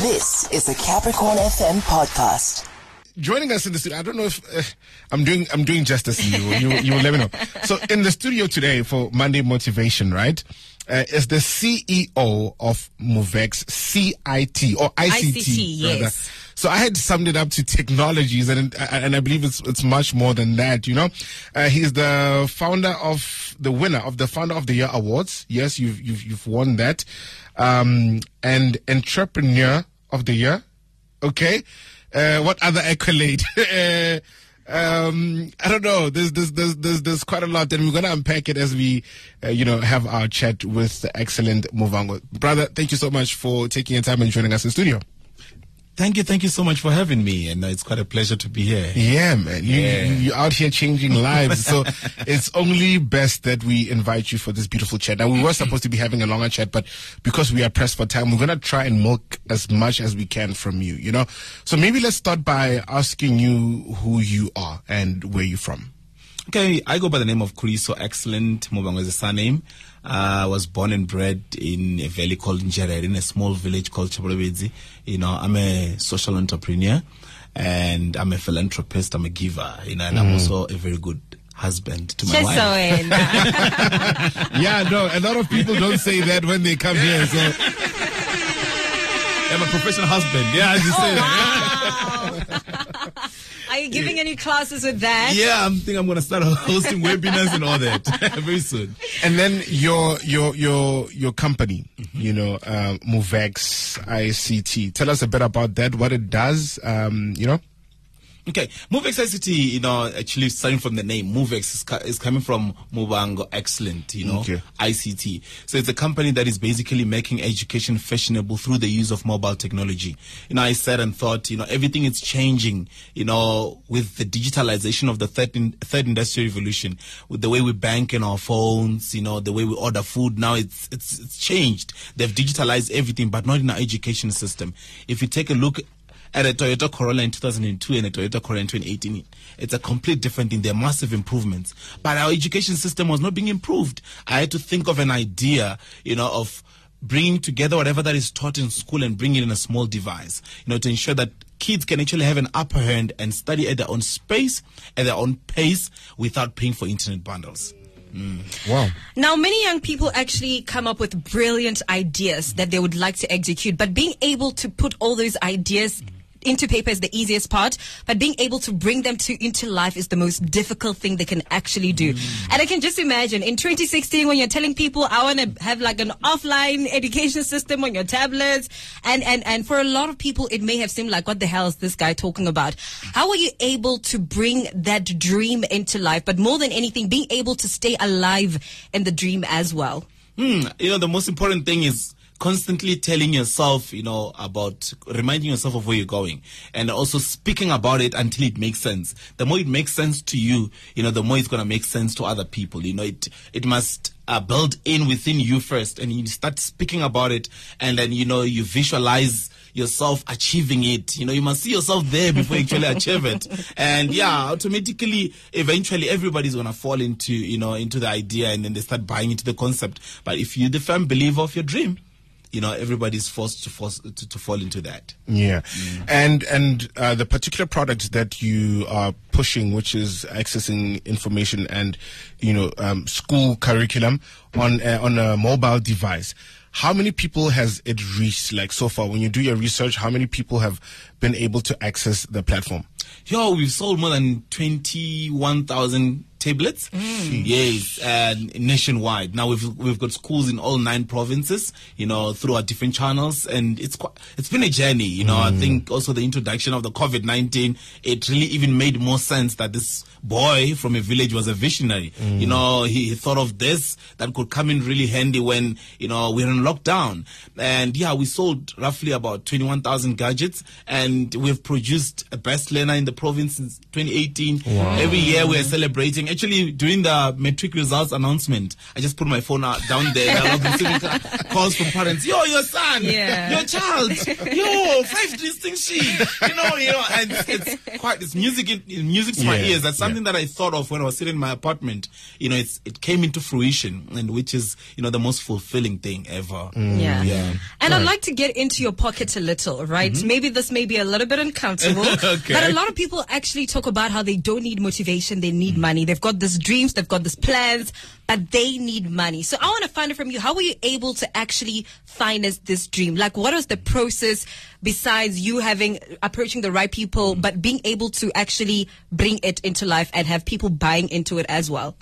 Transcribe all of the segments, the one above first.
This is the Capricorn FM podcast. joining us in the studio. I don't know if uh, I'm doing I'm doing justice. You you you will let me know. So in the studio today for Monday Motivation, right? Uh, is the CEO of Muvex CIT or ICT, ICT, rather. yes. So I had summed it up to technologies, and and I believe it's it's much more than that. You know, uh, he's the founder of the winner of the Founder of the Year awards. Yes, you've you've you've won that, um, and Entrepreneur of the Year. Okay, uh, what other accolade? uh, um, I don't know. There's, there's, there's, there's, there's quite a lot, and we're gonna unpack it as we, uh, you know, have our chat with the excellent Muvhango. Brother, thank you so much for taking your time and joining us in studio. Thank you, thank you so much for having me, and uh, it's quite a pleasure to be here. Yeah, man. You, Yeah. you, you're out here changing lives. So it's only best that we invite you for this beautiful chat. Now, we were supposed to be having a longer chat, but because we are pressed for time, we're going to try and milk as much as we can from you, you know? So maybe let's start by asking you who you are and where you're from. Okay, I go by the name of Kuriso Excellent Muvhango is a surname. Uh, I was born and bred in a valley called Njerere, in a small village called Chabolobedzi. You know, I'm a social entrepreneur and I'm a philanthropist. I'm a giver, you know, and I'm also a very good husband to my wife. Chesoena. yeah, no, a lot of people don't say that when they come here. So I'm a professional husband. Yeah, as you say that. Wow. Are you giving any classes with that? Yeah, I'm think I'm gonna start hosting webinars and all that very soon. And then your your your your company, you know, um, Muvex ICT. Tell us a bit about that, what it does. Um, you know. Okay, Muvex ICT, you know, actually starting from the name, Muvex is, co- is coming from Muvhango Excellent, you know, Okay. ICT. So it's a company that is basically making education fashionable through the use of mobile technology. You know, I said and thought, you know, everything is changing, you know, with the digitalization of the third, in, third industrial revolution, with the way we bank in our phones, you know, the way we order food. Now it's, it's, it's changed. They've digitalized everything, but not in our education system. If you take a look at a Toyota Corolla in 2002 and a Toyota Corolla in 2018. It's a complete different thing. There are massive improvements. But our education system was not being improved. I had to think of an idea, you know, of bringing together whatever that is taught in school and bring it in a small device, you know, to ensure that kids can actually have an upper hand and study at their own space, at their own pace, without paying for internet bundles. Mm. Wow. Now, many young people actually come up with brilliant ideas that they would like to execute, but being able to put all those ideas into paper is the easiest part, but being able to bring them to into life is the most difficult thing they can actually do. And I can just imagine in 2016 when you're telling people I want to have like an offline education system on your tablets, and and and for a lot of people it may have seemed like what the hell is this guy talking about? How are you able to bring that dream into life? But more than anything, being able to stay alive in the dream as well. Hmm, you know, the most important thing is constantly telling yourself, you know, about reminding yourself of where you're going and also speaking about it until it makes sense. The more it makes sense to you, you know, the more it's going to make sense to other people. You know, it, it must uh, build in within you first and you start speaking about it and then, you know, you visualize yourself achieving it. You know, you must see yourself there before you actually achieve it. And yeah, automatically, eventually everybody's gonna fall into, you know, into the idea and then they start buying into the concept. But if you're the firm believer of your dream, you know, everybody's forced to force to, to fall into that. Yeah, and and uh, the particular product that you are pushing, which is accessing information and you know um, school curriculum on uh, on a mobile device. How many people has it reached? Like so far, when you do your research, how many people have been able to access the platform? Yo, we've sold more than 21,000 tablets. Mm. Yes, and nationwide. Now we've we've got schools in all nine provinces, you know, through our different channels and it's quite, it's been a journey, you know. I mm. think also the introduction of the COVID-19 it really even made more sense that this boy from a village was a visionary. Mm. You know, he, he thought of this that could come in really handy when, you know, we're in lockdown. And yeah, we sold roughly about 21,000 gadgets and we've produced a best learner in the province since 2018. Every year we're celebrating. Actually during the matric results announcement, I just put my phone out down there. and I was receiving calls from parents. Yo, your son, Yeah. your child, yo, five distinction. You know, you know, and it's quite it's music. In, music to my ears. That's something that I thought of when I was sitting in my apartment. You know, it's it came into fruition, and which is you know the most fulfilling thing ever. Mm. Yeah. Yeah. And I'd like to get into your pocket a little, right? Mm-hmm. Maybe this may be a little bit uncomfortable. Okay. But a lot of people actually talk about how they don't need motivation, they need mm. money. They've got these dreams, they've got these plans, but they need money. So I want to find out from you, how were you able to actually finance this dream? Like what was the process besides you having approaching the right people, but being able to actually bring it into life and have people buying into it as well?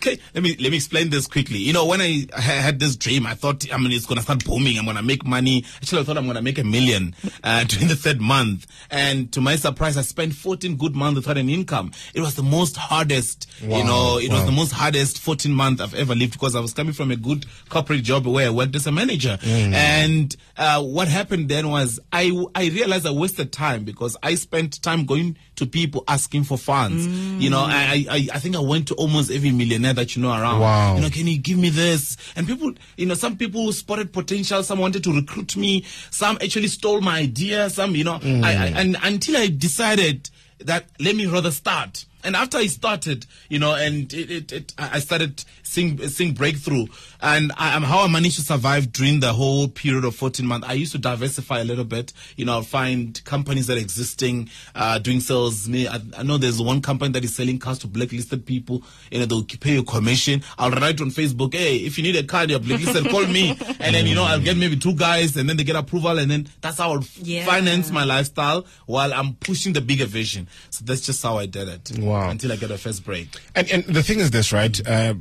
Okay, let me let me explain this quickly. You know, when I ha- had this dream, I thought, I mean, it's gonna start booming. I'm gonna make money. Actually, I thought I'm gonna make a million uh, during the third month. And to my surprise, I spent 14 good months without an income. It was the most hardest. Wow. You know, it was the most hardest 14 month I've ever lived because I was coming from a good corporate job where I worked as a manager. And uh, what happened then was I I realized I wasted time because I spent time going to people asking for funds. You know, I, I I think I went to almost every millionaire that you know around. Wow. You know, can you give me this? And people, you know, some people spotted potential. Some wanted to recruit me. Some actually stole my idea. Some, you know, mm. I, I, and until I decided that let me rather start. And after I started, you know, and it, it, it I I started seeing, seeing breakthrough, and I, um, how I managed to survive during the whole period of 14 months. I used to diversify a little bit, you know, I'll find companies that are existing, uh, doing sales. Me, I, I know there's one company that is selling cars to blacklisted people. You know, they'll pay you commission. I'll write on Facebook, hey, if you need a car, you're blacklisted, call me, and then you know I'll get maybe two guys, and then they get approval, and then that's how I'll Yeah. finance my lifestyle while I'm pushing the bigger vision. So that's just how I did it. Wow. Until I get a first break. And, and the thing is this, right? Uh,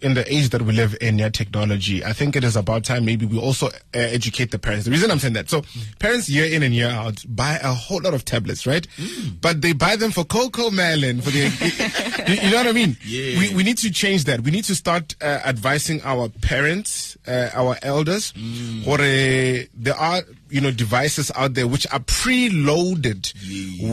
in the age that we live in, yeah, technology, I think it is about time maybe we also uh, educate the parents. The reason I'm saying that, so parents year in and year out buy a whole lot of tablets, right? But they buy them for Cocomelon, for the, you, you know what I mean? Yeah. We, we need to change that. We need to start uh, advising our parents, uh, our elders, or uh, there are, you know, devices out there which are preloaded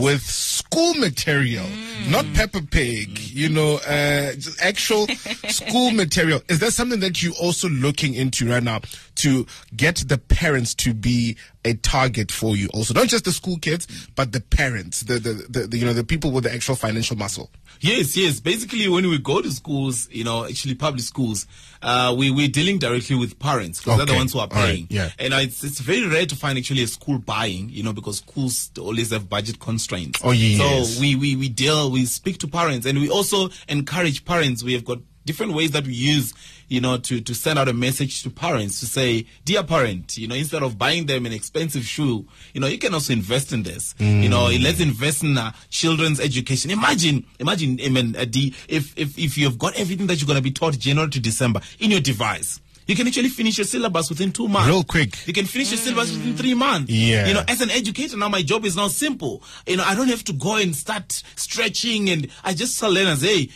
with school material, not Peppa Pig, you know, uh, actual school material. Is that something that you're also looking into right now to get the parents to be a target for you also? Not just the school kids, but the parents, the, the, the, the you know, the people with the actual financial muscle. Yes, yes. Basically, when we go to schools, you know, actually public schools, uh, we, we're dealing directly with parents because they're the ones who are All right. paying. Yeah. And it's, it's very rare to find actually a school buying, you know, because schools always have budget constraints. Oh, yes. So we, we, we deal, we speak to parents and we also encourage parents. We have got different ways that we use, you know, to, to send out a message to parents to say, dear parent, you know, instead of buying them an expensive shoe, you know, you can also invest in this. You know, let's invest in uh, children's education. Imagine, imagine, I mean, uh, the, if, if, if you've got everything that you're going to be taught January to December in your device. You can actually finish your syllabus within two months. Real quick. You can finish your syllabus within three mm. months. Yeah. You know, as an educator now, my job is now simple. You know, I don't have to go and start stretching, and I just tell learners, hey,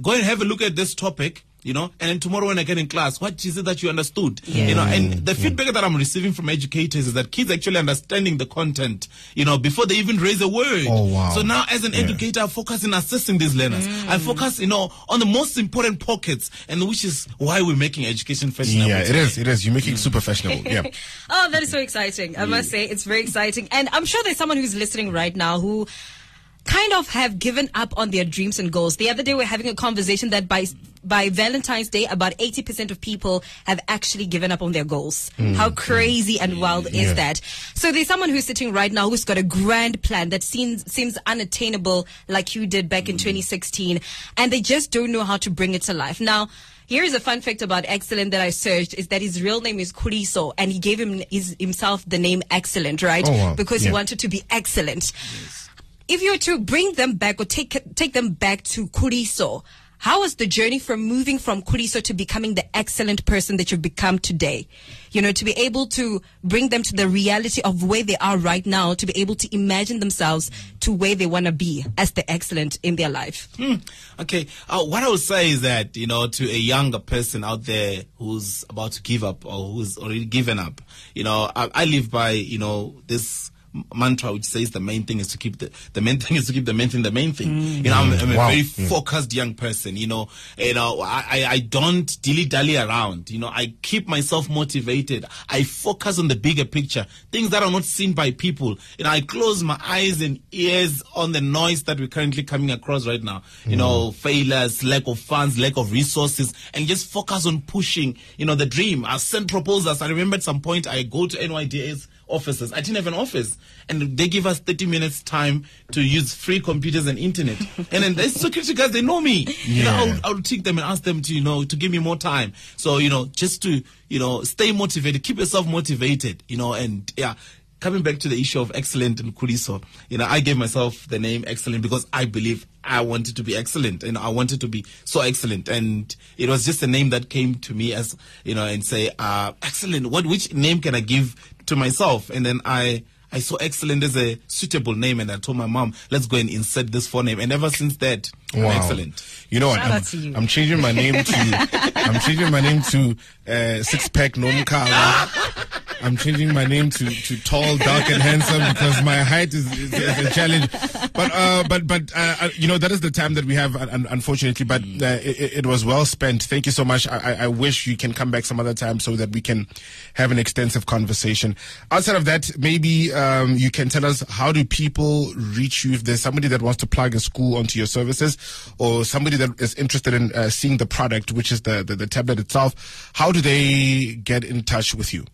go and have a look at this topic. You know, and then tomorrow when I get in class, what is it that you understood? You know, and the feedback that I'm receiving from educators is that kids actually understanding the content, you know, before they even raise a word. Oh, wow. So now as an educator, I focus in assessing these learners. I mm. focus, you know, on the most important pockets, and which is why we're making education fashionable. Yeah, it today. is. It is. You make it mm. super fashionable. Yeah. Oh, that is so exciting. I must say, it's very exciting. And I'm sure there's someone who's listening right now who kind of have given up on their dreams and goals. The other day, we we're having a conversation that by by Valentine's Day, about 80% of people have actually given up on their goals. Hmm. How crazy and wild Yeah. is that? So there's someone who's sitting right now who's got a grand plan that seems seems unattainable, like you did back in hmm. 2016, and they just don't know how to bring it to life. Now, Here's a fun fact about Excellent that I searched is that his real name is Kuriso and he gave him his, himself the name Excellent, right? Oh, wow. Because he wanted to be excellent. If you were to bring them back or take take them back to Kuriso, how was the journey from moving from Kuriso to becoming the excellent person that you've become today? You know, to be able to bring them to the reality of where they are right now, to be able to imagine themselves to where they want to be as the excellent in their life. Hmm. Okay. Uh, what I would say is that, you know, to a younger person out there who's about to give up or who's already given up, you know, I, I live by, you know, this mantra which says the main thing is to keep the the main thing is to keep the main thing the main thing. You know, I'm, I'm a Wow. very Mm. focused young person. You know, you know, I I, I don't dilly dally around. You know, I keep myself motivated. I focus on the bigger picture, things that are not seen by people. You know, I close my eyes and ears on the noise that we're currently coming across right now. You know, failures, lack of funds, lack of resources, and just focus on pushing. You know, the dream. I sent proposals. I remember at some point I go to NYDA's offices. I didn't have an office, and they give us 30 minutes time to use free computers and internet. and then the security guys, they know me. You know, Yeah. I'll, I'll take them and ask them to, you know, to give me more time. So, you know, just to, you know, stay motivated, keep yourself motivated, you know, and yeah. Coming back to the issue of excellent and Kuriso, you know, I gave myself the name excellent because I believe I wanted to be excellent and I wanted to be so excellent. And it was just a name that came to me as, you know, and say, uh, excellent. What, which name can I give to myself? And then I, I saw excellent as a suitable name and I told my mom, let's go and insert this phone name. And ever since that, I'm Wow. excellent. You know what? I'm, you. I'm changing my name to I'm changing my name to uh, Six Pack Nomkala. I'm changing my name to, to tall, dark, and handsome because my height is, is, is a challenge. But uh, but but uh, uh, you know that is the time that we have, un- un- unfortunately. But uh, it, it was well spent. Thank you so much. I, I- I wish you can come back some other time so that we can have an extensive conversation. Outside of that, maybe um, you can tell us how do people reach you if there's somebody that wants to plug a school onto your services or somebody that is interested in uh, seeing the product, which is the, the the tablet itself. How do they get in touch with you?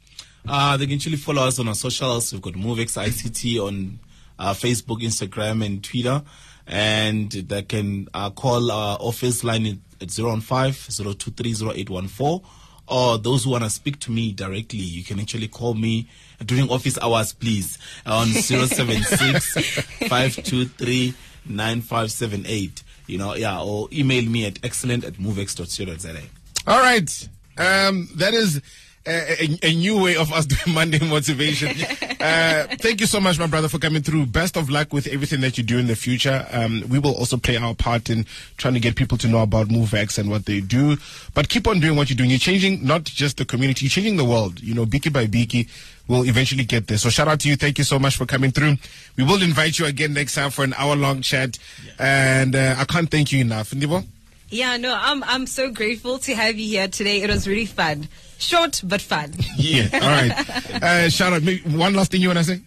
Uh, they can actually follow us on our socials. We've got Muvex ICT on uh, Facebook, Instagram, and Twitter. And they can uh, call our office line at 015-023-0814. Or those who want to speak to me directly, you can actually call me during office hours, please, on 076-523-9578. You know, yeah, or email me at excellent at muvex.co.za. All right. Um, that is a, a, a new way of us doing Monday motivation. Uh, thank you so much, my brother, for coming through. Best of luck with everything that you do in the future. Um, we will also play our part in trying to get people to know about Muvex and what they do. But keep on doing what you're doing. You're changing not just the community, you're changing the world. You know, Biki by Biki will eventually get there. So shout out to you. Thank you so much for coming through. We will invite you again next time for an hour long chat. And uh, I can't thank you enough. Ndibo? Yeah, no, I'm I'm so grateful to have you here today. It was really fun. Short but fun. Yeah. All right. Uh, shout out. Maybe one last thing you want to say?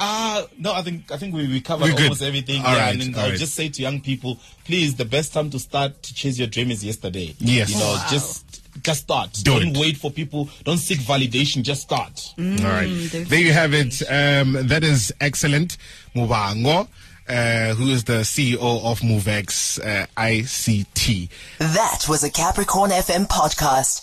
Uh no, I think I think we, we covered We're good. almost everything. All yeah, right, and then all I'll right. just say to young people, please, the best time to start to chase your dream is yesterday. Yes. You know, Wow. just just start. Do not it. wait for people. Don't seek validation. Just start. All right. There you have it. Um, that is excellent. Muvhango, uh, who is the CEO of Muvex uh, ICT. That was a Capricorn FM podcast.